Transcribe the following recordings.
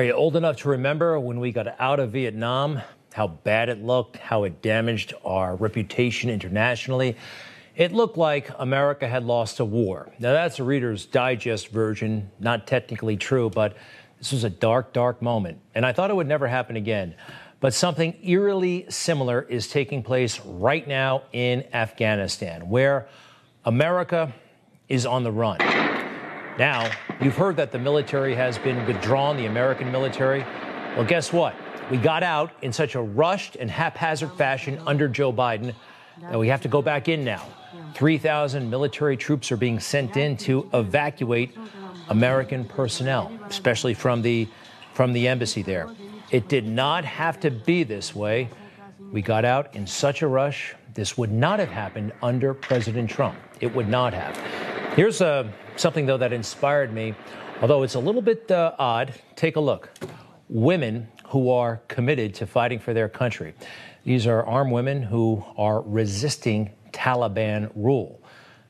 Are you old enough to remember when we got out of Vietnam? How bad it looked, how it damaged our reputation internationally. It looked like America had lost a war. Now, that's a Reader's Digest version, not technically true, but this was a dark, dark moment. And I thought it would never happen again. But something eerily similar is taking place right now in Afghanistan, where America is on the run. Now, you've heard that the military has been withdrawn, the American military. Well, guess what? We got out in such a rushed and haphazard fashion under Joe Biden that we have to go back in now. 3,000 military troops are being sent in to evacuate American personnel, especially from the, from the embassy there. It did not have to be this way. We got out in such a rush. This would not have happened under President Trump. It would not have. Here's uh, something, though, that inspired me, although it's a little bit uh, odd. Take a look. Women who are committed to fighting for their country. These are armed women who are resisting Taliban rule.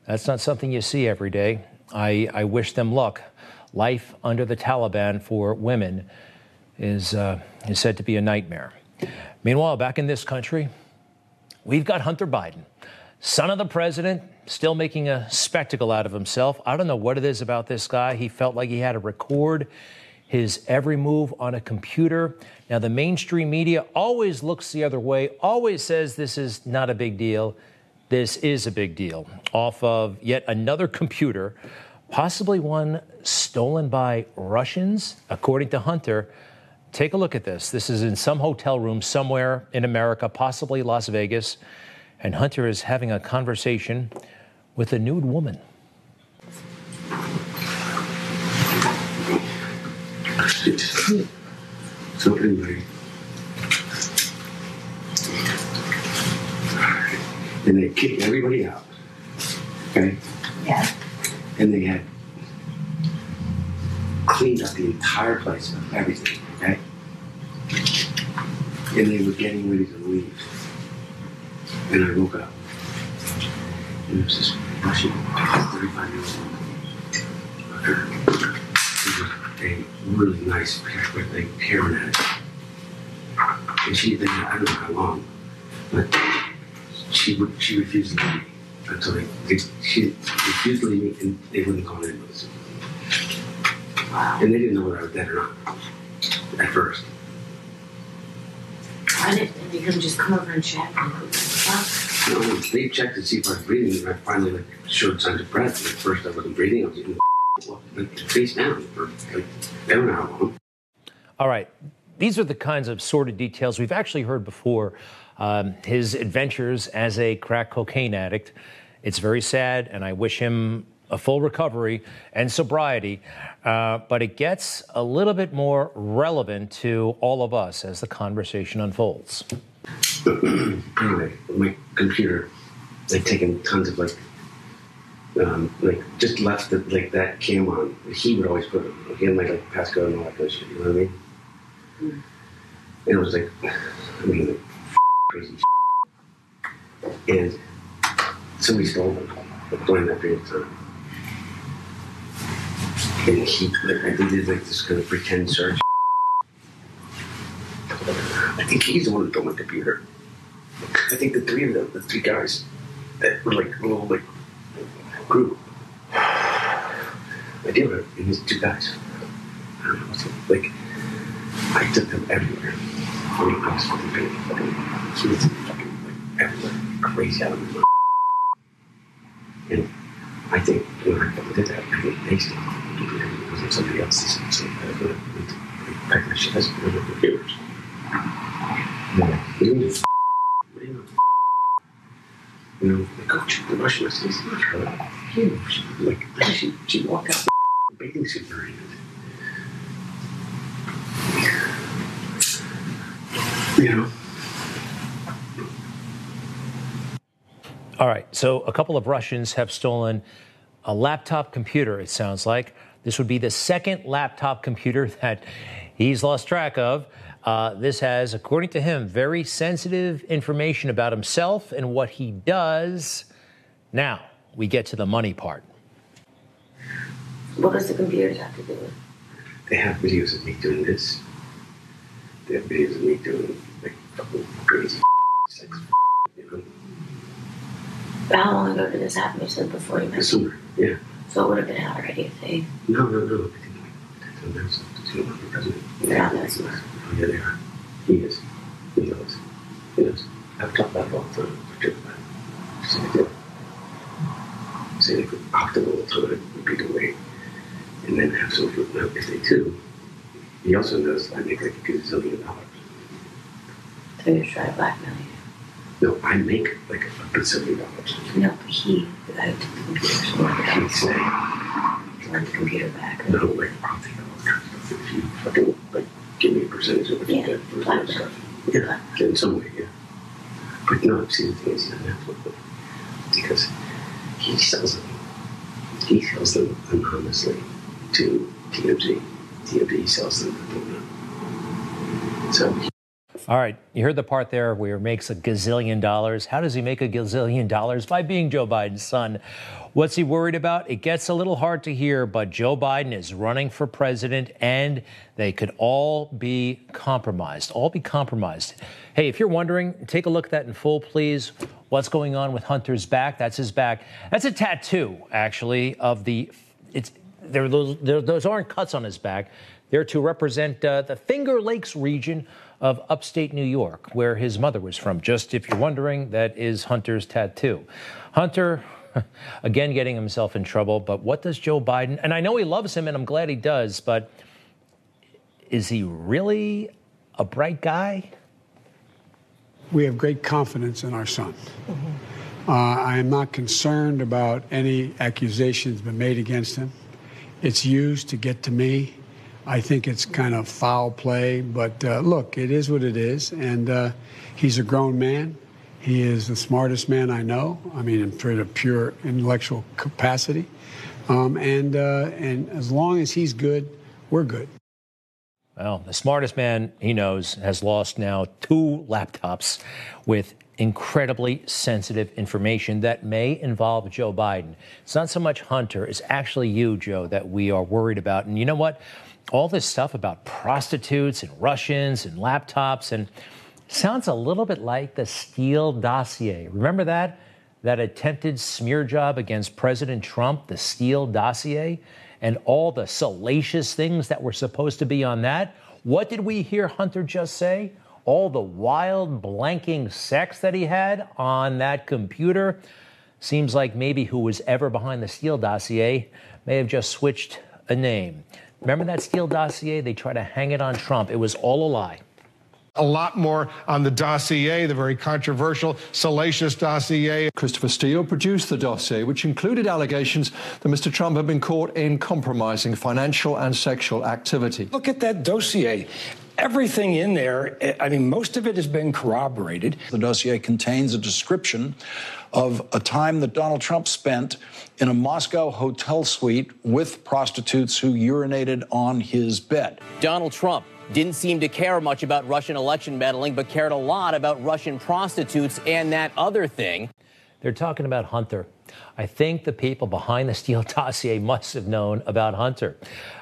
That's not something you see every day. I, I wish them luck. Life under the Taliban for women is, uh, is said to be a nightmare. Meanwhile, back in this country, we've got Hunter Biden, son of the president, still making a spectacle out of himself. I don't know what it is about this guy. He felt like he had to record his every move on a computer. Now, the mainstream media always looks the other way, always says this is not a big deal. This is a big deal. Off of yet another computer, possibly one stolen by Russians, according to Hunter. Take a look at this. This is in some hotel room somewhere in America, possibly Las Vegas. And Hunter is having a conversation with a nude woman. So anyway, and they kicked everybody out. Okay. Yeah. And they had cleaned up the entire place of everything. Okay. And they were getting ready to leave. And I woke up. And it was this Russian 35 year old. She was a really nice with a hairnet. And she had been there, I don't know how long, but she would she refused to leave me until they, they she refused to leave me and they wouldn't call an ambulance. And they didn't know whether I was dead or not at first. Why didn't they just come over and check? You know, they checked to see if I was breathing, and I finally like showed signs of breath. And at first, I wasn't breathing. I was getting like face down for like I don't know how long. All right. These are the kinds of sordid details we've actually heard before. Um, his adventures as a crack cocaine addict. It's very sad, and I wish him a full recovery and sobriety. Uh, but it gets a little bit more relevant to all of us as the conversation unfolds. anyway, my computer, like taking tons of like, um, like just left the, like that cam on. He would always put it. He had my like passcode and all that kind of shit. You know what I mean? And it was like, I mean, like, crazy. Shit. And somebody stole them like, during that period of time. And he, like, I did like this kind of pretend search. I think he's the one that stole my computer. I think the three of them, the three guys, that were like a little like group. Did it, and these two guys. I don't know it, like. I took them everywhere. I mean, I was fucking was fucking like everywhere, crazy out of my. And I think when I did that, I think they stopped because of somebody else's. So I would have packed my shit as one of the computers. You know, what do you know? You know, the coach, the Russian, I said, not her. You know, like, she, she walked out the bathing suit in her hand. You know, All right. So a couple of Russians have stolen a laptop computer, it sounds like. This would be the second laptop computer that he's lost track of. Uh, this has, according to him, very sensitive information about himself and what he does. Now, we get to the money part. What does the computers have to do with? they have videos of me doing this. They have videos of me doing like fucking crazy sex, you know. But how long ago did this happen? You said before you met. This summer, yeah. So it would have been out already if they. No, no, no. I think like that's announced to the president. They're somewhere. Oh, yeah, they are. He is. He knows. He knows. I've talked about it all the time. I've talked about it. Say did. Say they could optimal time would be the way. And then have some. Now, if they do, he also knows I make like a gazillion dollars. So you're trying to blackmail you. No, I make like a gazillion dollars. No, but he, the who took the computer, so he He'd say, want the computer back. no, like, I'll take all kinds of if like, give me a percentage of what you Yeah, get for that stuff. Yeah, in some way, yeah. But no, see, the thing is, he doesn't have to look because he sells them. He sells them anonymously to TMZ. TMZ sells them to Luna. So he All right, you heard the part there where he makes a gazillion dollars. How does he make a gazillion dollars? By being Joe Biden's son. What's he worried about? It gets a little hard to hear, but Joe Biden is running for president and they could all be compromised. All be compromised. Hey, if you're wondering, take a look at that in full, please. What's going on with Hunter's back? That's his back. That's a tattoo, actually, of the. It's there. Those, there, those aren't cuts on his back. They're to represent uh, the Finger Lakes region of upstate New York, where his mother was from. Just if you're wondering, that is Hunter's tattoo. Hunter, again, getting himself in trouble. But what does Joe Biden? And I know he loves him, and I'm glad he does. But is he really a bright guy? We have great confidence in our son. Uh, I am not concerned about any accusations been made against him. It's used to get to me. I think it's kind of foul play, but uh, look, it is what it is, and uh, he's a grown man. He is the smartest man I know. I mean, in sort of pure intellectual capacity, um, and uh, and as long as he's good, we're good. Well, the smartest man he knows has lost now two laptops with incredibly sensitive information that may involve Joe Biden. It's not so much Hunter, it's actually you, Joe, that we are worried about. And you know what? All this stuff about prostitutes and Russians and laptops and sounds a little bit like the Steele dossier. Remember that? That attempted smear job against President Trump, the Steele dossier, and all the salacious things that were supposed to be on that. What did we hear Hunter just say? All the wild, blanking sex that he had on that computer. Seems like maybe who was ever behind the Steele dossier may have just switched a name. Remember that Steele dossier? They tried to hang it on Trump. It was all a lie. A lot more on the dossier, the very controversial, salacious dossier. Christopher Steele produced the dossier, which included allegations that Mr. Trump had been caught in compromising financial and sexual activity. Look at that dossier. Everything in there, I mean, most of it has been corroborated. The dossier contains a description of a time that Donald Trump spent in a Moscow hotel suite with prostitutes who urinated on his bed. Donald Trump didn't seem to care much about Russian election meddling, but cared a lot about Russian prostitutes and that other thing. They're talking about Hunter. I think the people behind the Steele dossier must have known about Hunter.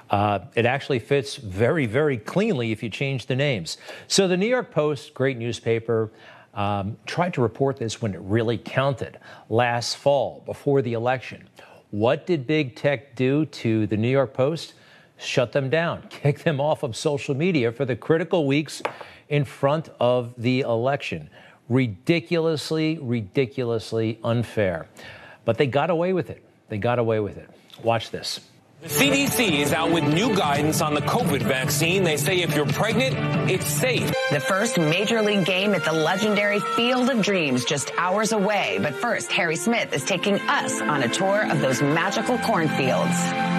Uh, it actually fits very, very cleanly if you change the names. So the New York Post, great newspaper, um, tried to report this when it really counted last fall before the election. What did big tech do to the New York Post? Shut them down, kick them off of social media for the critical weeks in front of the election. Ridiculously, ridiculously unfair. But they got away with it. They got away with it. Watch this. CDC is out with new guidance on the COVID vaccine. They say if you're pregnant, it's safe. The first major league game at the legendary Field of Dreams just hours away. But first, Harry Smith is taking us on a tour of those magical cornfields.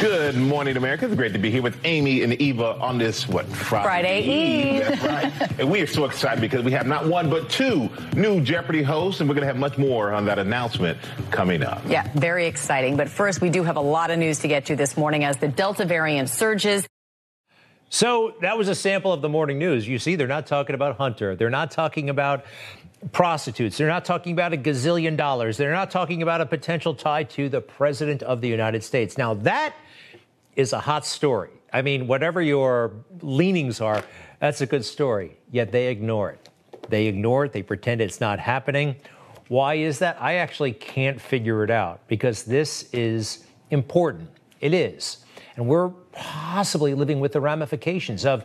Good morning, America. It's great to be here with Amy and Eva on this, what, Friday, Friday Eve. That's right. and we are so excited because we have not one, but two new Jeopardy hosts, and we're going to have much more on that announcement coming up. Yeah, very exciting. But first, we do have a lot of news to get to this morning as the Delta variant surges. So that was a sample of the morning news. You see, they're not talking about Hunter. They're not talking about prostitutes. They're not talking about a gazillion dollars. They're not talking about a potential tie to the president of the United States. Now, that is a hot story. I mean, whatever your leanings are, that's a good story. Yet they ignore it. They ignore it. They pretend it's not happening. Why is that? I actually can't figure it out because this is important. It is. And we're possibly living with the ramifications of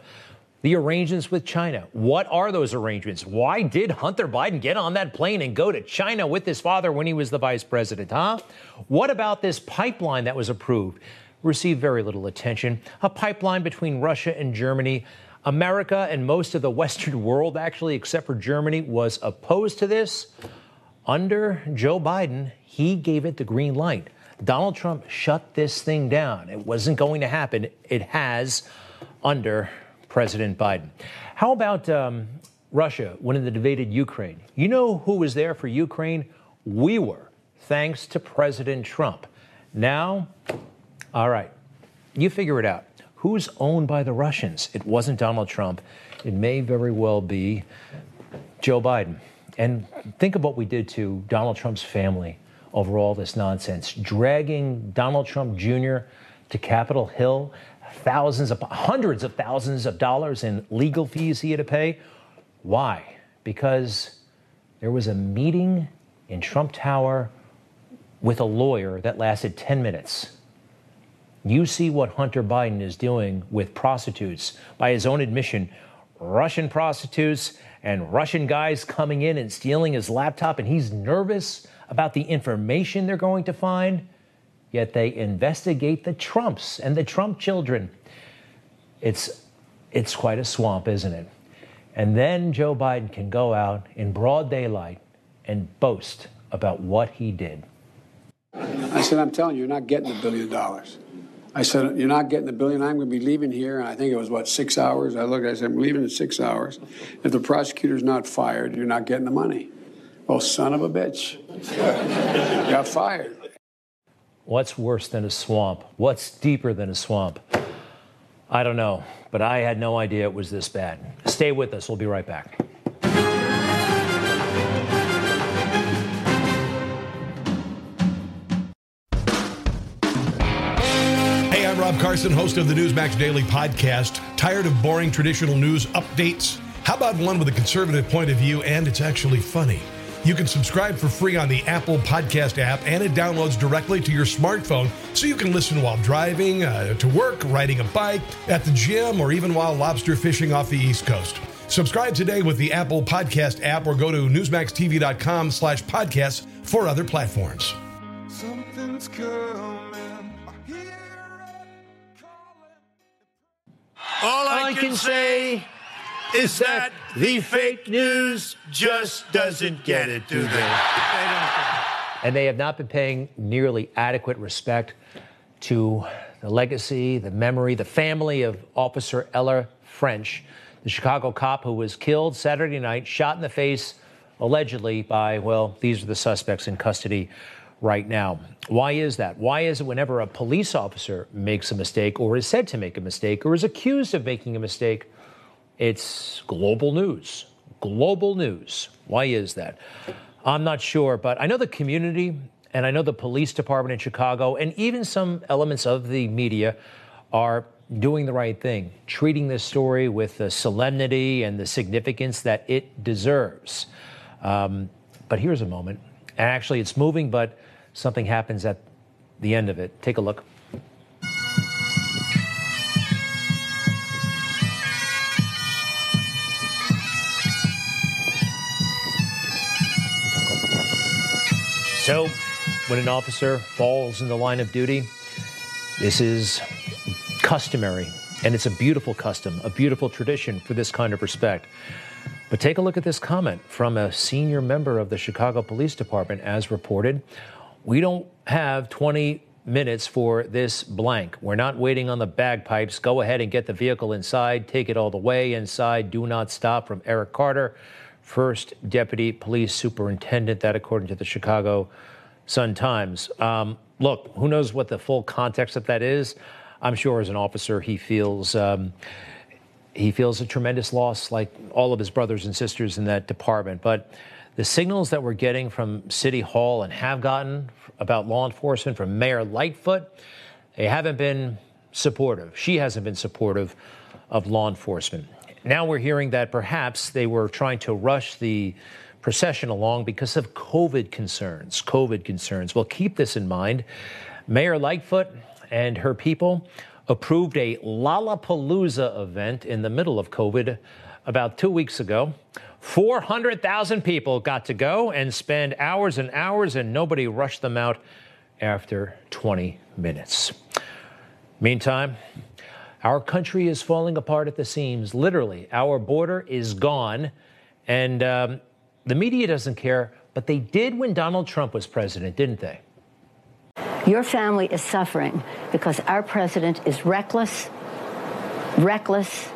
the arrangements with China. What are those arrangements? Why did Hunter Biden get on that plane and go to China with his father when he was the vice president, huh? What about this pipeline that was approved? Received very little attention. A pipeline between Russia and Germany. America and most of the Western world, actually, except for Germany, was opposed to this. Under Joe Biden, he gave it the green light. Donald Trump shut this thing down. It wasn't going to happen. It has under President Biden. How about um, Russia when it invaded Ukraine? You know who was there for Ukraine? We were, thanks to President Trump. Now, all right, you figure it out. Who's owned by the Russians? It wasn't Donald Trump. It may very well be Joe Biden. And think of what we did to Donald Trump's family over all this nonsense, dragging Donald Trump Jr. to Capitol Hill, thousands of hundreds of thousands of dollars in legal fees he had to pay. Why? Because there was a meeting in Trump Tower with a lawyer that lasted 10 minutes. You see what Hunter Biden is doing with prostitutes, by his own admission, Russian prostitutes and Russian guys coming in and stealing his laptop, and he's nervous about the information they're going to find, yet they investigate the Trumps and the Trump children. It's, it's quite a swamp, isn't it? And then Joe Biden can go out in broad daylight and boast about what he did. I said, I'm telling you, you're not getting a billion dollars. I said, You're not getting the billion. I'm going to be leaving here. And I think it was, what, six hours? I looked, I said, I'm leaving in six hours. If the prosecutor's not fired, you're not getting the money. Oh, son of a bitch. Got fired. What's worse than a swamp? What's deeper than a swamp? I don't know, but I had no idea it was this bad. Stay with us. We'll be right back. Carson, host of the Newsmax Daily Podcast. Tired of boring traditional news updates? How about one with a conservative point of view and it's actually funny? You can subscribe for free on the Apple Podcast app, and it downloads directly to your smartphone so you can listen while driving, uh, to work, riding a bike, at the gym, or even while lobster fishing off the East Coast. Subscribe today with the Apple Podcast app or go to newsmaxtv.com slash podcasts for other platforms. Something's coming. All I, can say is that the fake news just doesn't get it, do they? And they have not been paying nearly adequate respect to the legacy, the memory, the family of Officer Ella French, the Chicago cop who was killed Saturday night, shot in the face, allegedly by, well, these are the suspects in custody right now. Why is that? Why is it whenever a police officer makes a mistake or is said to make a mistake or is accused of making a mistake, it's global news. Global news. Why is that? I'm not sure, but I know the community and I know the police department in Chicago and even some elements of the media are doing the right thing, treating this story with the solemnity and the significance that it deserves. Um, but here's a moment. And actually, it's moving, but something happens at the end of it. Take a look. So, when an officer falls in the line of duty, this is customary, and it's a beautiful custom, a beautiful tradition for this kind of respect. But take a look at this comment from a senior member of the Chicago Police Department, as reported. We don't have 20 minutes for this blank. We're not waiting on the bagpipes. Go ahead and get the vehicle inside. Take it all the way inside. Do not stop from Eric Carter first deputy police superintendent. That, according to the Chicago Sun Times. Um, look, who knows what the full context of that is? I'm sure as an officer, he feels. Um, he feels a tremendous loss, like all of his brothers and sisters in that department. But the signals that we're getting from City Hall and have gotten about law enforcement from Mayor Lightfoot, they haven't been supportive. She hasn't been supportive of law enforcement. Now we're hearing that perhaps they were trying to rush the procession along because of COVID concerns. COVID concerns. Well, keep this in mind. Mayor Lightfoot and her people approved a Lollapalooza event in the middle of COVID about two weeks ago. 400,000 people got to go and spend hours and hours, and nobody rushed them out after 20 minutes. Meantime, our country is falling apart at the seams. Literally, our border is gone, and um, the media doesn't care, but they did when Donald Trump was president, didn't they? Your family is suffering because our president is reckless, reckless,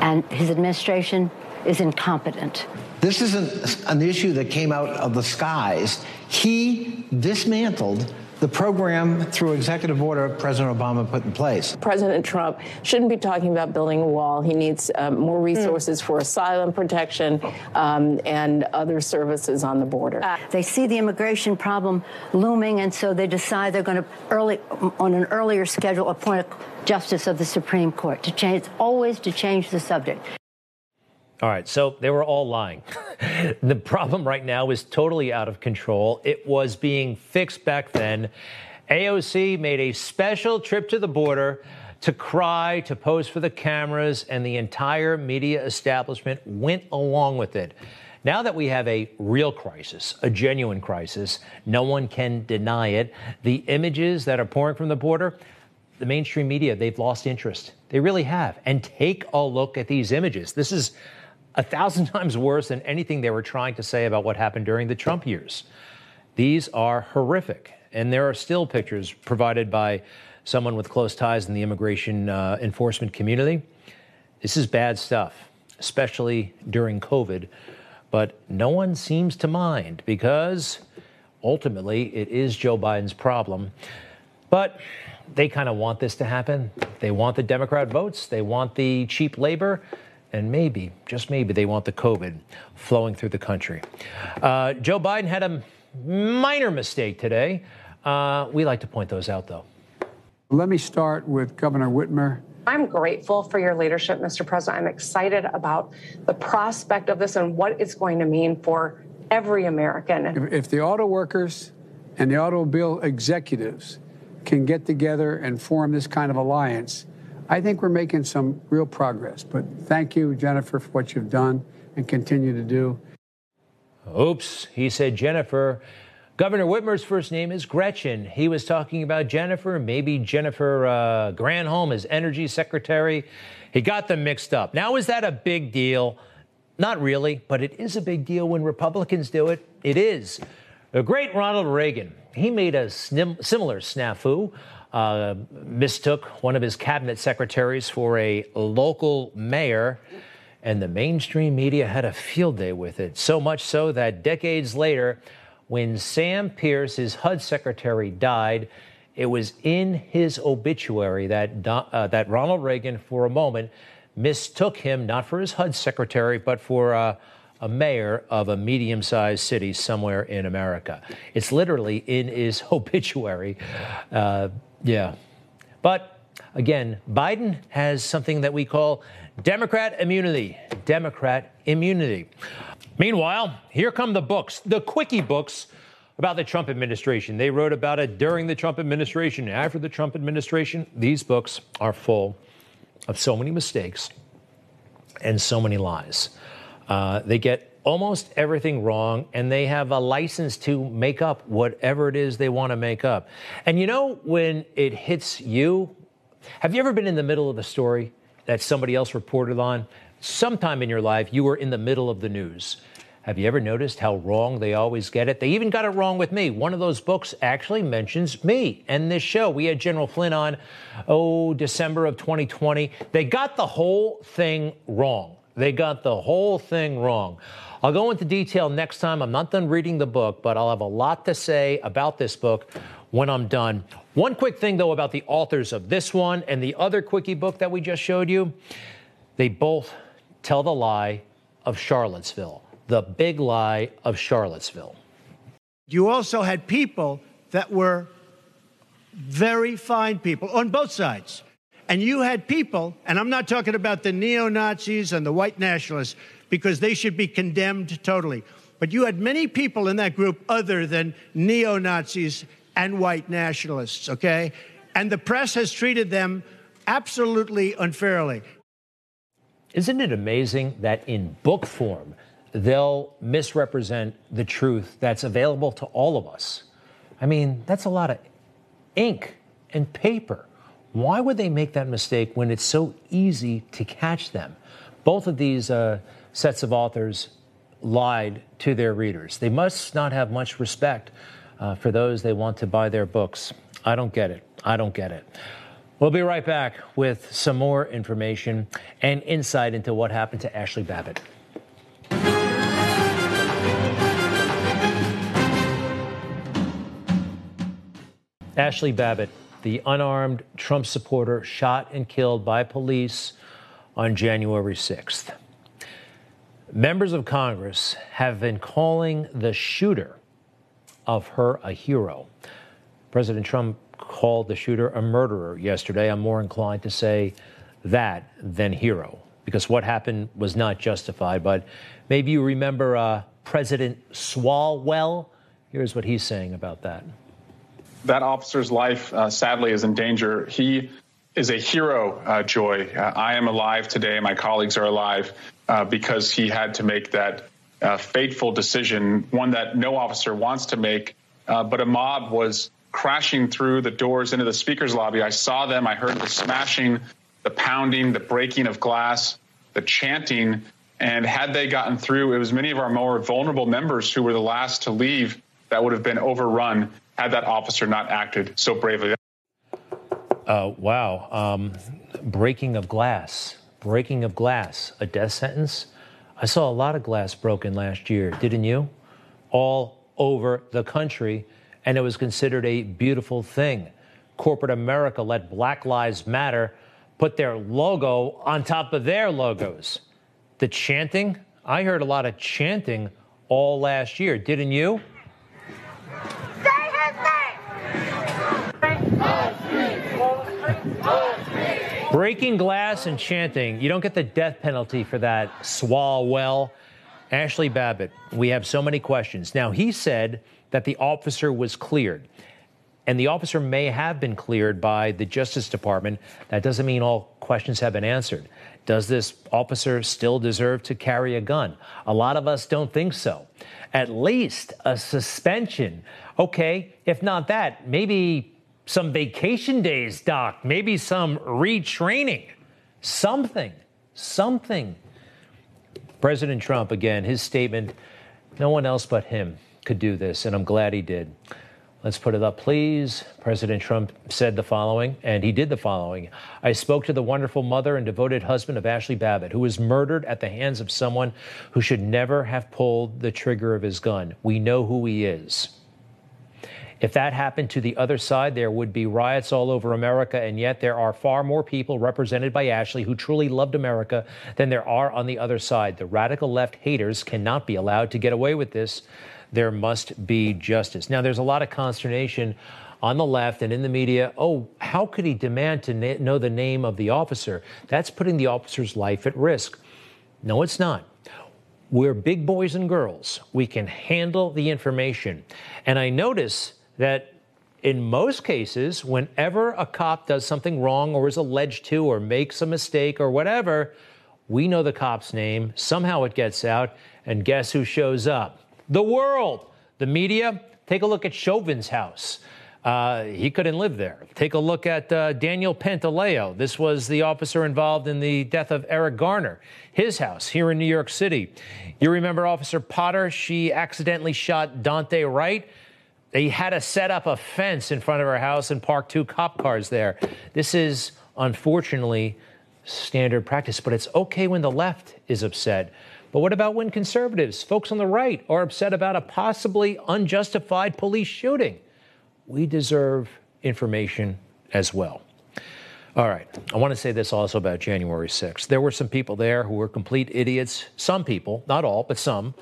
and his administration is incompetent. This isn't an issue that came out of the skies. He dismantled the program through executive order President Obama put in place. President Trump shouldn't be talking about building a wall. He needs um, more resources mm. for asylum protection um, and other services on the border. Uh, they see the immigration problem looming, and so they decide they're going to early on an earlier schedule appoint a justice of the Supreme Court to change. It's always to change the subject. All right, so they were all lying. the problem right now is totally out of control. It was being fixed back then. AOC made a special trip to the border to cry, to pose for the cameras, and the entire media establishment went along with it. Now that we have a real crisis, a genuine crisis, no one can deny it. The images that are pouring from the border, the mainstream media, they've lost interest. They really have. And take a look at these images. This is a thousand times worse than anything they were trying to say about what happened during the Trump years. These are horrific. And there are still pictures provided by someone with close ties in the immigration uh, enforcement community. This is bad stuff, especially during COVID. But no one seems to mind because ultimately it is Joe Biden's problem. But they kind of want this to happen. They want the Democrat votes, they want the cheap labor and maybe, just maybe, they want the COVID flowing through the country. Uh, Joe Biden had a minor mistake today. Uh, we like to point those out, though. Let me start with Governor Whitmer. I'm grateful for your leadership, Mr. President. I'm excited about the prospect of this and what it's going to mean for every American. If, if the auto workers and the automobile executives can get together and form this kind of alliance, I think we're making some real progress. But thank you, Jennifer, for what you've done and continue to do. Oops, he said Jennifer. Governor Whitmer's first name is Gretchen. He was talking about Jennifer, maybe Jennifer uh, Granholm as energy secretary. He got them mixed up. Now, is that a big deal? Not really, but it is a big deal when Republicans do it. It is. The great Ronald Reagan, he made a similar snafu uh, mistook one of his cabinet secretaries for a local mayor, and the mainstream media had a field day with it. So much so that decades later, when Sam Pierce, his HUD secretary, died, it was in his obituary that, uh, that Ronald Reagan, for a moment, mistook him not for his HUD secretary, but for uh, a mayor of a medium sized city somewhere in America. It's literally in his obituary. Uh, yeah. But again, Biden has something that we call Democrat immunity. Democrat immunity. Meanwhile, here come the books, the quickie books about the Trump administration. They wrote about it during the Trump administration, after the Trump administration. These books are full of so many mistakes and so many lies. Uh, they get almost everything wrong, and they have a license to make up whatever it is they want to make up. And you know, when it hits you, have you ever been in the middle of a story that somebody else reported on? Sometime in your life, you were in the middle of the news. Have you ever noticed how wrong they always get it? They even got it wrong with me. One of those books actually mentions me and this show. We had General Flynn on, oh, December of 2020. They got the whole thing wrong. They got the whole thing wrong. I'll go into detail next time. I'm not done reading the book, but I'll have a lot to say about this book when I'm done. One quick thing, though, about the authors of this one and the other quickie book that we just showed you. They both tell the lie of Charlottesville, the big lie of Charlottesville. You also had people that were very fine people on both sides. And you had people, and I'm not talking about the neo Nazis and the white nationalists, because they should be condemned totally. But you had many people in that group other than neo Nazis and white nationalists, okay? And the press has treated them absolutely unfairly. Isn't it amazing that in book form, they'll misrepresent the truth that's available to all of us? I mean, that's a lot of ink and paper. Why would they make that mistake when it's so easy to catch them? Both of these uh, sets of authors lied to their readers. They must not have much respect uh, for those they want to buy their books. I don't get it. I don't get it. We'll be right back with some more information and insight into what happened to Ashley Babbitt. Ashley Babbitt, the unarmed Trump supporter shot and killed by police on January 6th. Members of Congress have been calling the shooter of her a hero. President Trump called the shooter a murderer yesterday. I'm more inclined to say that than hero because what happened was not justified. But maybe you remember uh, President Swalwell. Here's what he's saying about that. That officer's life, uh, sadly, is in danger. He is a hero, uh, Joy. Uh, I am alive today. My colleagues are alive uh, because he had to make that uh, fateful decision, one that no officer wants to make. but a mob was crashing through the doors into the speaker's lobby. I saw them. I heard the smashing, the pounding, the breaking of glass, the chanting. And had they gotten through, it was many of our more vulnerable members who were the last to leave that would have been overrun had that officer not acted so bravely. Uh, wow. Um, breaking of glass. Breaking of glass. A death sentence? I saw a lot of glass broken last year, didn't you? All over the country and it was considered a beautiful thing. Corporate America let Black Lives Matter put their logo on top of their logos. The chanting, I heard a lot of chanting all last year, didn't you? Breaking glass and chanting, you don't get the death penalty for that. Swalwell. Ashley Babbitt, we have so many questions. Now, he said that the officer was cleared. And the officer may have been cleared by the Justice Department. That doesn't mean all questions have been answered. Does this officer still deserve to carry a gun? A lot of us don't think so. At least a suspension. Okay, if not that, maybe some vacation days, Doc, maybe some retraining, something, something. President Trump, again, his statement no one else but him could do this, and I'm glad he did. Let's put it up, please. President Trump said the following, and he did the following. I spoke to the wonderful mother and devoted husband of Ashley Babbitt, who was murdered at the hands of someone who should never have pulled the trigger of his gun. We know who he is. If that happened to the other side, there would be riots all over America, and yet there are far more people represented by Ashley who truly loved America than there are on the other side. The radical left haters cannot be allowed to get away with this there must be justice. Now, there's a lot of consternation on the left and in the media. Oh, how could he demand to na- know the name of the officer? That's putting the officer's life at risk. No, it's not. We're big boys and girls. We can handle the information. And I notice that in most cases, whenever a cop does something wrong or is alleged to or makes a mistake or whatever, we know the cop's name. Somehow it gets out. And guess who shows up? The world, the media. Take a look at Chauvin's house. Uh, he couldn't live there. Take a look at uh, Daniel Pantaleo. This was the officer involved in the death of Eric Garner. His house here in New York City. You remember Officer Potter? She accidentally shot Daunte Wright. They had to set up a fence in front of her house and park two cop cars there. This is unfortunately standard practice, but it's okay when the left is upset. But what about when conservatives, folks on the right, are upset about a possibly unjustified police shooting? We deserve information as well. All right. I want to say this also about January 6th. There were some people there who were complete idiots. Some people, not all, but some,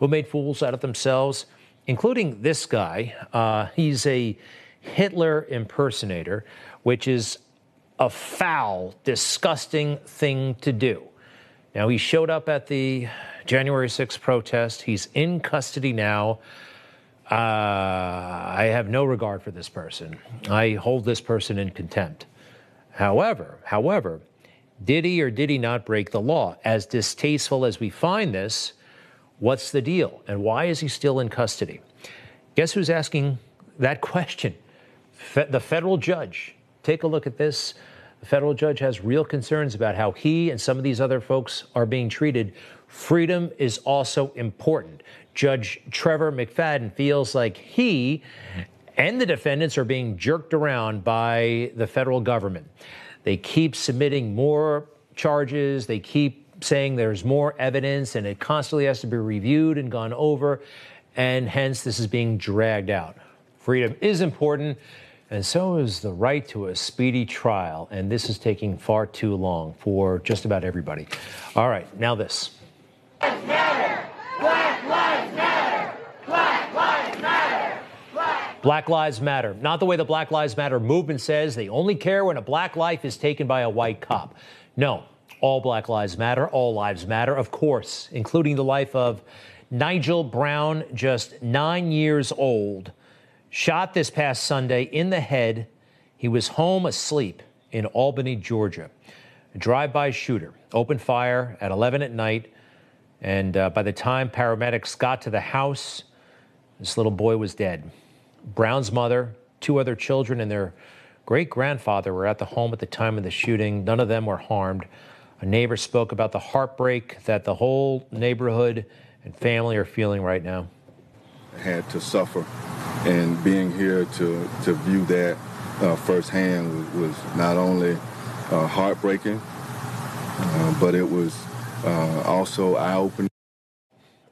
who made fools out of themselves, including this guy. Uh, he's a Hitler impersonator, which is a foul, disgusting thing to do. Now, he showed up at the January 6th protest. He's in custody now. Uh, I have no regard for this person. I hold this person in contempt. However, however, did he or did he not break the law? As distasteful as we find this, what's the deal? And why is he still in custody? Guess who's asking that question? Fe- the federal judge. Take a look at this. The federal judge has real concerns about how he and some of these other folks are being treated. Freedom is also important. Judge Trevor McFadden feels like he and the defendants are being jerked around by the federal government. They keep submitting more charges, they keep saying there's more evidence, and it constantly has to be reviewed and gone over, and hence this is being dragged out. Freedom is important. And so is the right to a speedy trial. And this is taking far too long for just about everybody. All right, now this. Black Lives Matter. Not the way the Black Lives Matter movement says they only care when a black life is taken by a white cop. No, all Black Lives Matter, all lives matter, of course, including the life of Nigel Brown, just nine years old, shot this past Sunday in the head. He was home asleep in Albany, Georgia. A drive by shooter opened fire at 11 at night, and uh, by the time paramedics got to the house, this little boy was dead. Brown's mother, two other children, and their great grandfather were at the home at the time of the shooting. None of them were harmed. A neighbor spoke about the heartbreak that the whole neighborhood and family are feeling right now. Had to suffer, and being here to, to view that uh, firsthand was, was not only uh, heartbreaking, uh, but it was uh, also eye opening.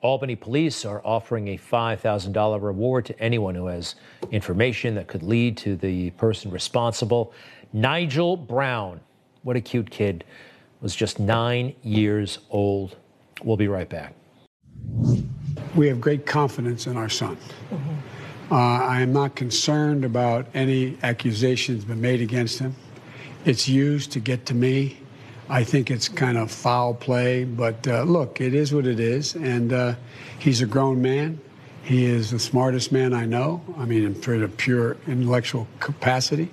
Albany police are offering a $5,000 reward to anyone who has information that could lead to the person responsible. Nigel Brown, what a cute kid, was just nine years old. We'll be right back. We have great confidence in our son. Uh, I am not concerned about any accusations been made against him. It's used to get to me. I think it's kind of foul play, but uh, look, it is what it is. And uh, he's a grown man. He is the smartest man I know. I mean, in sort of pure intellectual capacity.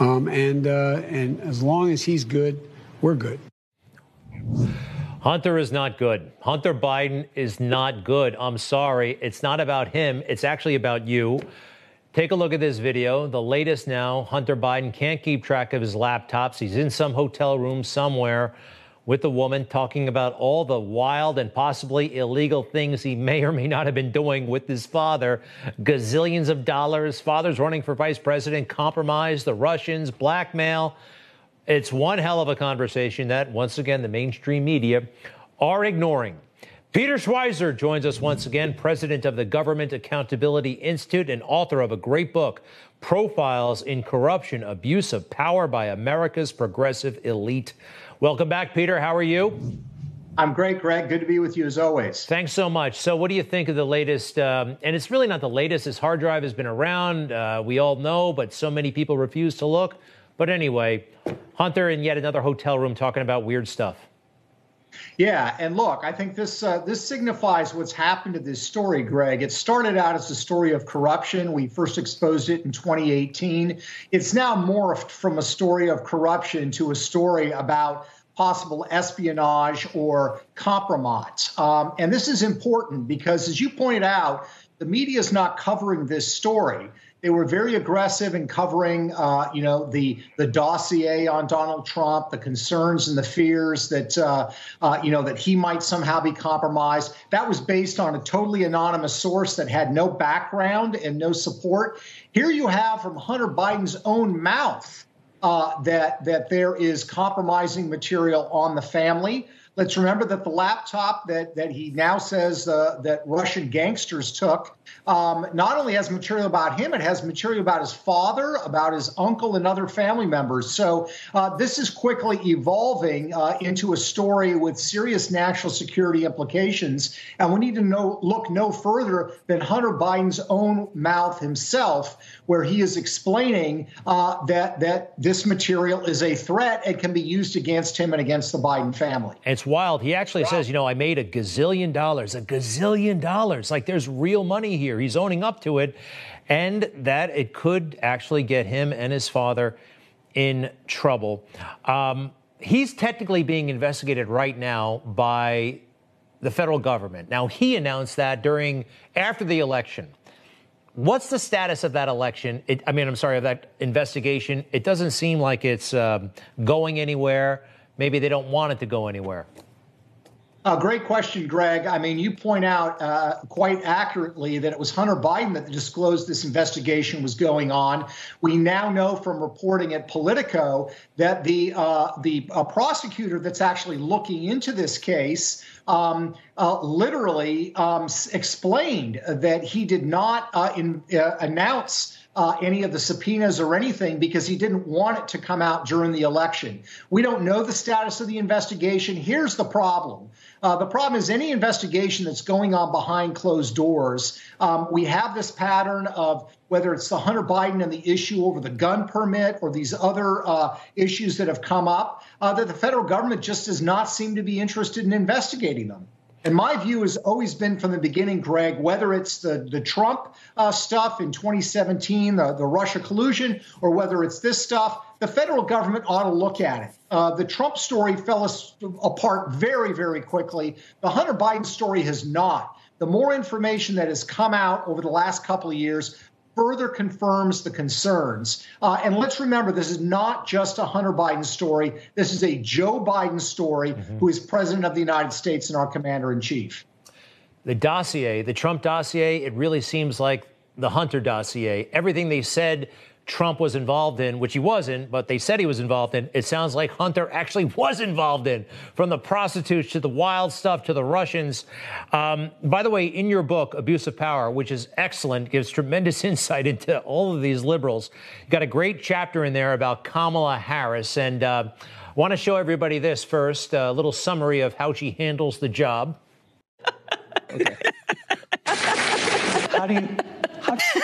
Um, and uh, and as long as he's good, we're good. Hunter is not good. Hunter Biden is not good. I'm sorry. It's not about him. It's actually about you. Take a look at this video. The latest now Hunter Biden can't keep track of his laptops. He's in some hotel room somewhere with a woman talking about all the wild and possibly illegal things he may or may not have been doing with his father. Gazillions of dollars. Father's running for vice president, compromise, the Russians, blackmail. It's one hell of a conversation that, once again, the mainstream media are ignoring. Peter Schweizer joins us once again, president of the Government Accountability Institute and author of a great book, Profiles in Corruption Abuse of Power by America's Progressive Elite. Welcome back, Peter. How are you? I'm great, Greg. Good to be with you as always. Thanks so much. So, what do you think of the latest? Um, and it's really not the latest. This hard drive has been around. Uh, we all know, but so many people refuse to look. But anyway, Hunter in yet another hotel room talking about weird stuff. Yeah, and look, I think this uh, this signifies what's happened to this story, Greg. It started out as a story of corruption. We first exposed it in 2018. It's now morphed from a story of corruption to a story about possible espionage or compromise. Um, and this is important because, as you pointed out, the media is not covering this story. They were very aggressive in covering, uh, you know, the the dossier on Donald Trump, the concerns and the fears that, uh, uh, you know, that he might somehow be compromised. That was based on a totally anonymous source that had no background and no support. Here you have from Hunter Biden's own mouth uh, that that there is compromising material on the family. Let's remember that the laptop that, that he now says uh, that Russian gangsters took um, not only has material about him, it has material about his father, about his uncle, and other family members. So uh, this is quickly evolving uh, into a story with serious national security implications. And we need to know, look no further than Hunter Biden's own mouth himself, where he is explaining uh, that that this material is a threat and can be used against him and against the Biden family. It's wild. He actually wow. says, you know, I made a gazillion dollars, a gazillion dollars. Like there's real money here. He's owning up to it, and that it could actually get him and his father in trouble. Um, he's technically being investigated right now by the federal government. Now, he announced that during after the election. What's the status of that election? It, I mean, I'm sorry, of that investigation. It doesn't seem like it's um, going anywhere. Maybe they don't want it to go anywhere. Uh, great question, Greg. I mean, you point out uh, quite accurately that it was Hunter Biden that disclosed this investigation was going on. We now know from reporting at Politico that the uh, the uh, prosecutor that's actually looking into this case um, uh, literally um, explained that he did not uh, in, announce uh, any of the subpoenas or anything because he didn't want it to come out during the election. We don't know the status of the investigation. Here's the problem. Uh, the problem is any investigation that's going on behind closed doors. Um, we have this pattern of whether it's the Hunter Biden and the issue over the gun permit or these other uh, issues that have come up, uh, that the federal government just does not seem to be interested in investigating them. And my view has always been from the beginning, Greg, whether it's the, the Trump uh, stuff in 2017, the, the Russia collusion, or whether it's this stuff, the federal government ought to look at it. Uh, the Trump story fell apart very, very quickly. The Hunter Biden story has not. The more information that has come out over the last couple of years, further confirms the concerns. Uh, and let's remember, this is not just a Hunter Biden story. This is a Joe Biden story, mm-hmm. who is president of the United States and our commander in chief. The dossier, the Trump dossier, it really seems like the Hunter dossier. Everything they said Trump was involved in, which he wasn't, but they said he was involved in, it sounds like Hunter actually was involved in, from the prostitutes to the wild stuff to the Russians. Um, by the way, in your book, Abuse of Power, which is excellent, gives tremendous insight into all of these liberals. You got a great chapter in there about Kamala Harris. And uh, want to show everybody this first a little summary of how she handles the job. okay. how do you. How do you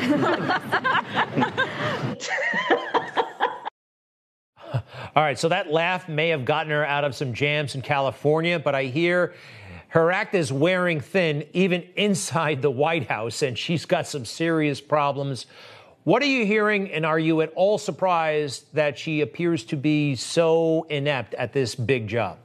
All right, so that laugh may have gotten her out of some jams in California, but I hear her act is wearing thin even inside the White House, and she's got some serious problems. What are you hearing, and are you at all surprised that she appears to be so inept at this big job?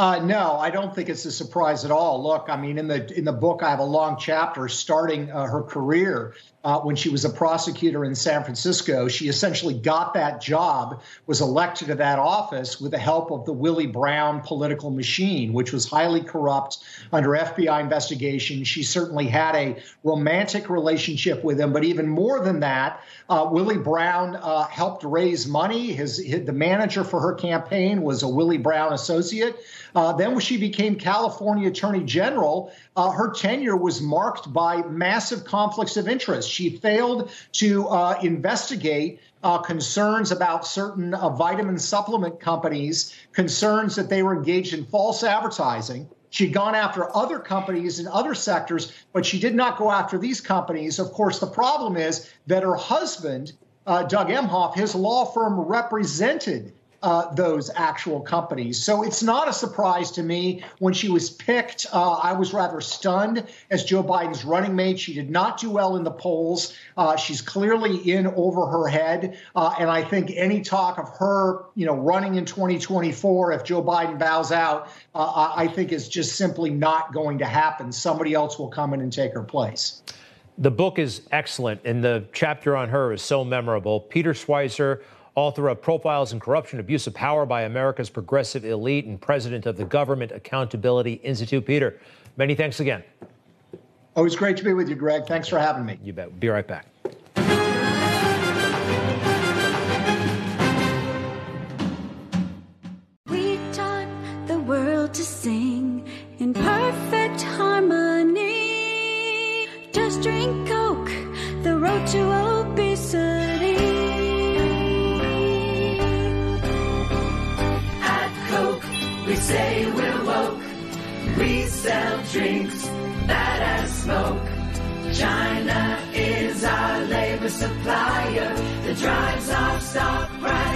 Uh, no, I don't think it's a surprise at all. Look, I mean, in the in the book, I have a long chapter starting uh, her career uh, when she was a prosecutor in San Francisco. She essentially got that job, was elected to that office with the help of the Willie Brown political machine, which was highly corrupt under FBI investigation. She certainly had a romantic relationship with him, but even more than that, uh, Willie Brown uh, helped raise money. His, his, the manager for her campaign was a Willie Brown associate. Uh, then, when she became California Attorney General, uh, her tenure was marked by massive conflicts of interest. She failed to uh, investigate uh, concerns about certain uh, vitamin supplement companies, concerns that they were engaged in false advertising. She'd gone after other companies in other sectors, but she did not go after these companies. Of course, the problem is that her husband, uh, Doug Emhoff, his law firm represented uh, those actual companies. So it's not a surprise to me when she was picked. Uh, I was rather stunned as Joe Biden's running mate. She did not do well in the polls. Uh, she's clearly in over her head, uh, and I think any talk of her, you know, running in 2024 if Joe Biden bows out, uh, I think is just simply not going to happen. Somebody else will come in and take her place. The book is excellent, and the chapter on her is so memorable. Peter Schweizer author of Profiles in Corruption, Abuse of Power by America's Progressive Elite, and president of the Government Accountability Institute. Peter, many thanks again. Oh, Always great to be with you, Greg. Thanks for having me. You bet. Be right back. We taught the world to sing in perfect harmony. Just drink Coke, the road to say we're woke. We sell drinks that have smoke. China is our labor supplier that drives our stock price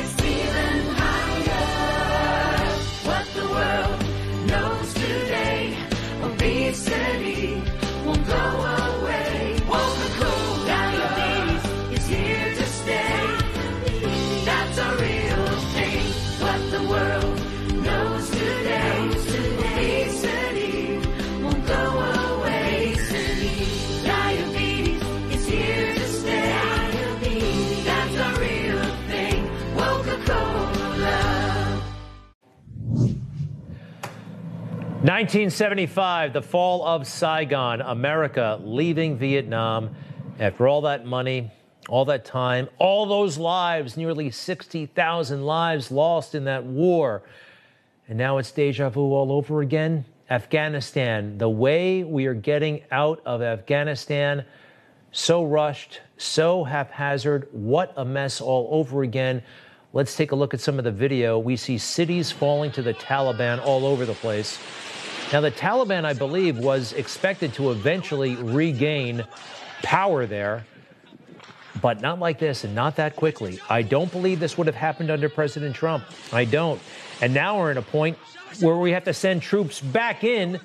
1975, the fall of Saigon, America leaving Vietnam after all that money, all that time, all those lives, nearly 60,000 lives lost in that war. And now it's deja vu all over again. Afghanistan, the way we are getting out of Afghanistan, so rushed, so haphazard, what a mess all over again. Let's take a look at some of the video. We see cities falling to the Taliban all over the place. Now, the Taliban, I believe, was expected to eventually regain power there, but not like this and not that quickly. I don't believe this would have happened under President Trump. I don't. And now we're in a point where we have to send troops back in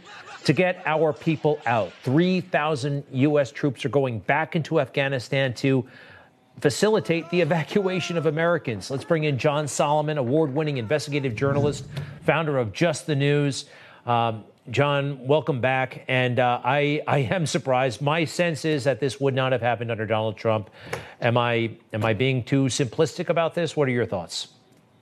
to get our people out. 3,000 U.S. troops are going back into Afghanistan to facilitate the evacuation of Americans. Let's bring in John Solomon, award winning investigative journalist, founder of Just the News. Um, John, welcome back. And uh, I, I am surprised. My sense is that this would not have happened under Donald Trump. Am I, am I being too simplistic about this? What are your thoughts?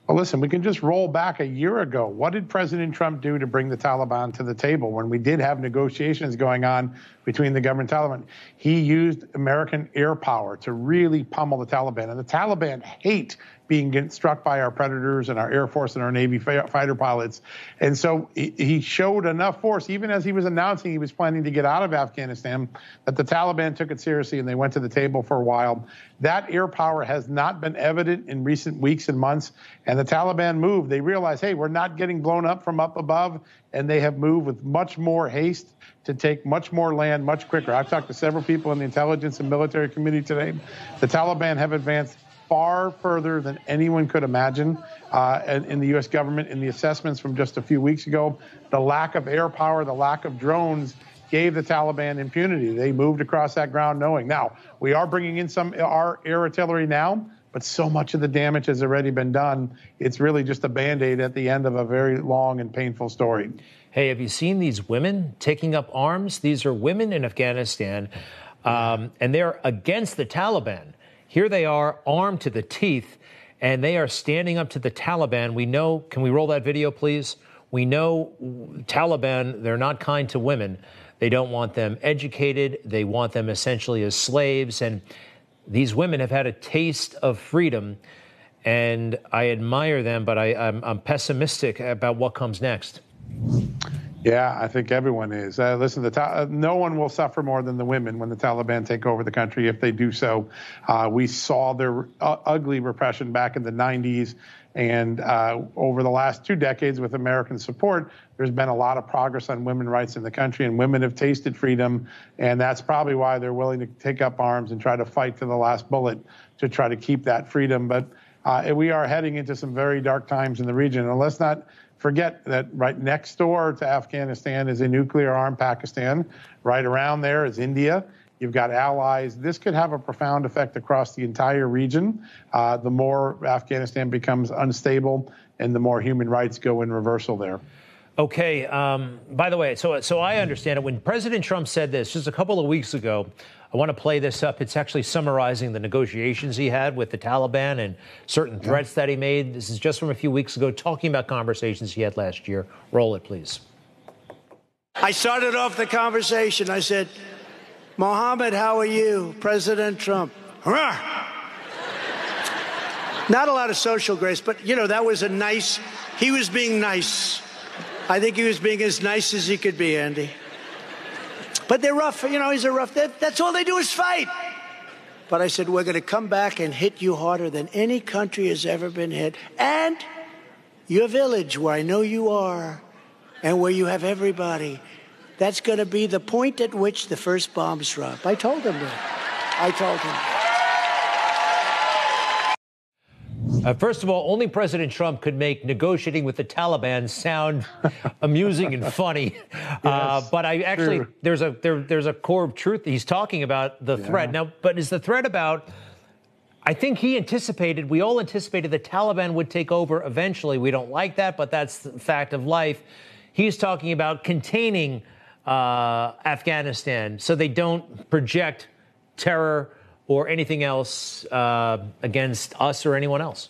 Well, listen, we can just roll back a year ago. What did President Trump do to bring the Taliban to the table when we did have negotiations going on between the government and Taliban? He used American air power to really pummel the Taliban. And the Taliban hate being struck by our predators and our Air Force and our Navy fighter pilots. And so he- showed enough force, even as he was announcing he was planning to get out of Afghanistan, that the Taliban took it seriously and they went to the table for a while. That air power has not been evident in recent weeks and months. And the Taliban moved. They realized, hey, we're not getting blown up from up above. And they have moved with much more haste to take much more land much quicker. I've talked to several people in the intelligence and military community today. The Taliban have advanced far further than anyone could imagine uh, in, in the U.S. government. In the assessments from just a few weeks ago, the lack of air power, the lack of drones gave the Taliban impunity. They moved across that ground knowing. Now, we are bringing in some our air artillery now, but so much of the damage has already been done. It's really just a band aid at the end of a very long and painful story. Hey, have you seen these women taking up arms? These are women in Afghanistan, um, and they're against the Taliban. Here they are, armed to the teeth, and they are standing up to the Taliban. We know, can we roll that video, please? We know Taliban, they're not kind to women. They don't want them educated, they want them essentially as slaves. And these women have had a taste of freedom, and I admire them, but I, I'm, I'm pessimistic about what comes next. Yeah, I think everyone is. Uh, listen, the ta- uh, no one will suffer more than the women when the Taliban take over the country. If they do so, uh, we saw their uh, ugly repression back in the 90s, and uh, over the last two decades, with American support, there's been a lot of progress on women's rights in the country, and women have tasted freedom, and that's probably why they're willing to take up arms and try to fight to the last bullet to try to keep that freedom. But uh, we are heading into some very dark times in the region, and let's not forget that right next door to Afghanistan is a nuclear armed Pakistan. Right around there is India. You've got allies. This could have a profound effect across the entire region. Uh, the more Afghanistan becomes unstable and the more human rights go in reversal there. Okay. Um, by the way, so so I understand it. When President Trump said this just a couple of weeks ago, I want to play this up. It's actually summarizing the negotiations he had with the Taliban and certain threats that he made. This is just from a few weeks ago, talking about conversations he had last year. Roll it, please. I started off the conversation. I said, Mohammed, how are you? President Trump. Hurrah! Not a lot of social grace, but you know, that was a nice, he was being nice. I think he was being as nice as he could be, Andy. But they're rough. You know, he's a rough. That, that's all they do is fight. But I said, we're going to come back and hit you harder than any country has ever been hit. And your village, where I know you are, and where you have everybody, that's going to be the point at which the first bombs drop. I told him that. I told him. Uh, first of all, only President Trump could make negotiating with the Taliban sound amusing and funny. uh, but I actually true. there's a there, there's a core of truth. He's talking about the threat now, but is the threat about? I think he anticipated. We all anticipated the Taliban would take over eventually. We don't like that, but that's the fact of life. He's talking about containing uh, Afghanistan so they don't project terror or anything else uh, against us or anyone else.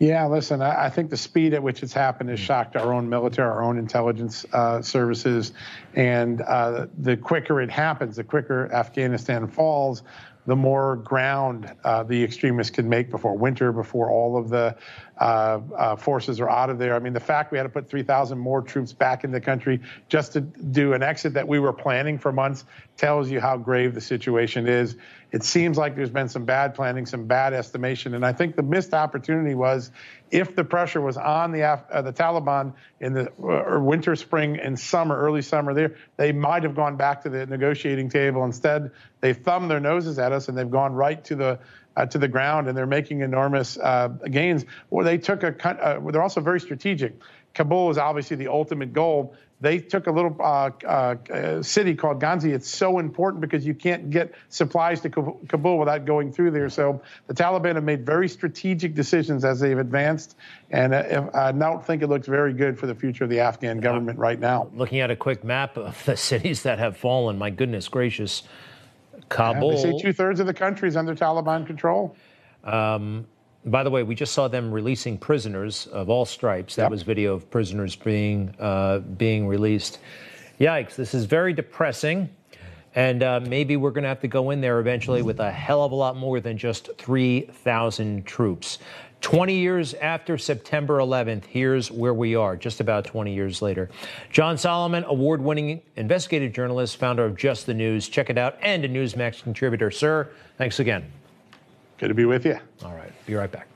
Yeah, listen, I, I think the speed at which it's happened has shocked our own military, our own intelligence uh, services. And uh, the quicker it happens, the quicker Afghanistan falls, the more ground uh, the extremists can make before winter, before all of the uh, uh, forces are out of there. I mean, the fact we had to put 3,000 more troops back in the country just to do an exit that we were planning for months tells you how grave the situation is. It seems like there's been some bad planning, some bad estimation, and I think the missed opportunity was if the pressure was on the uh, the Taliban in the uh, winter, spring, and summer, early summer, there they might have gone back to the negotiating table. Instead, they thumbed their noses at us and they've gone right to the uh, to the ground, and they're making enormous uh, gains. Or they took a. Uh, they're also very strategic. Kabul is obviously the ultimate goal. They took a little uh, uh, uh, city called Ghazni. It's so important because you can't get supplies to Kabul without going through there. So the Taliban have made very strategic decisions as they've advanced, and uh, I don't think it looks very good for the future of the Afghan government right now. Looking at a quick map of the cities that have fallen, my goodness gracious, Yeah, Kabul. they say two thirds of the country is under Taliban control. Um, by the way, we just saw them releasing prisoners of all stripes. That was video of prisoners being uh, being released. Yikes! This is very depressing, and uh, maybe we're going to have to go in there eventually with a hell of a lot more than just three thousand troops. 20 years after September 11th, here's where we are, just about 20 years later. John Solomon, award winning investigative journalist, founder of Just the News. Check it out, and a Newsmax contributor. Sir, thanks again. Good to be with you. All right. Be right back.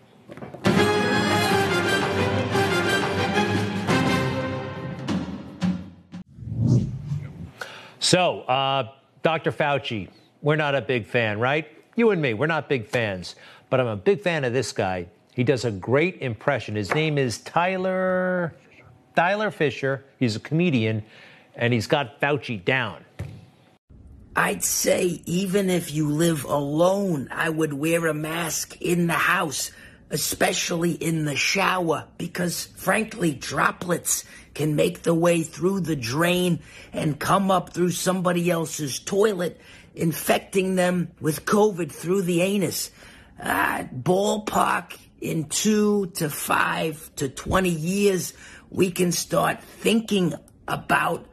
So, uh, Dr. Fauci, we're not a big fan, right? You and me, we're not big fans. But I'm a big fan of this guy. He does a great impression. His name is Tyler Tyler Fischer. He's a comedian, and he's got Fauci down. I'd say even if you live alone, I would wear a mask in the house, especially in the shower, because frankly, droplets can make their way through the drain and come up through somebody else's toilet, infecting them with COVID through the anus. Uh, ballpark in two to five to 20 years, we can start thinking about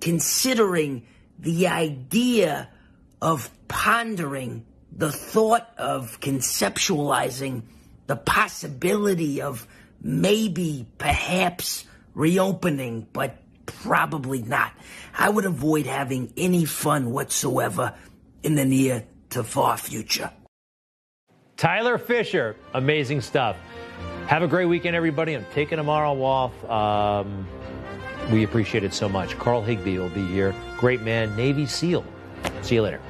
considering the idea of pondering the thought of conceptualizing the possibility of maybe, perhaps reopening, but probably not. I would avoid having any fun whatsoever in the near to far future. Tyler Fischer, amazing stuff. Have a great weekend, everybody. I'm taking tomorrow off. Um, we appreciate it so much. Carl Higbie will be here. Great man, Navy SEAL. See you later.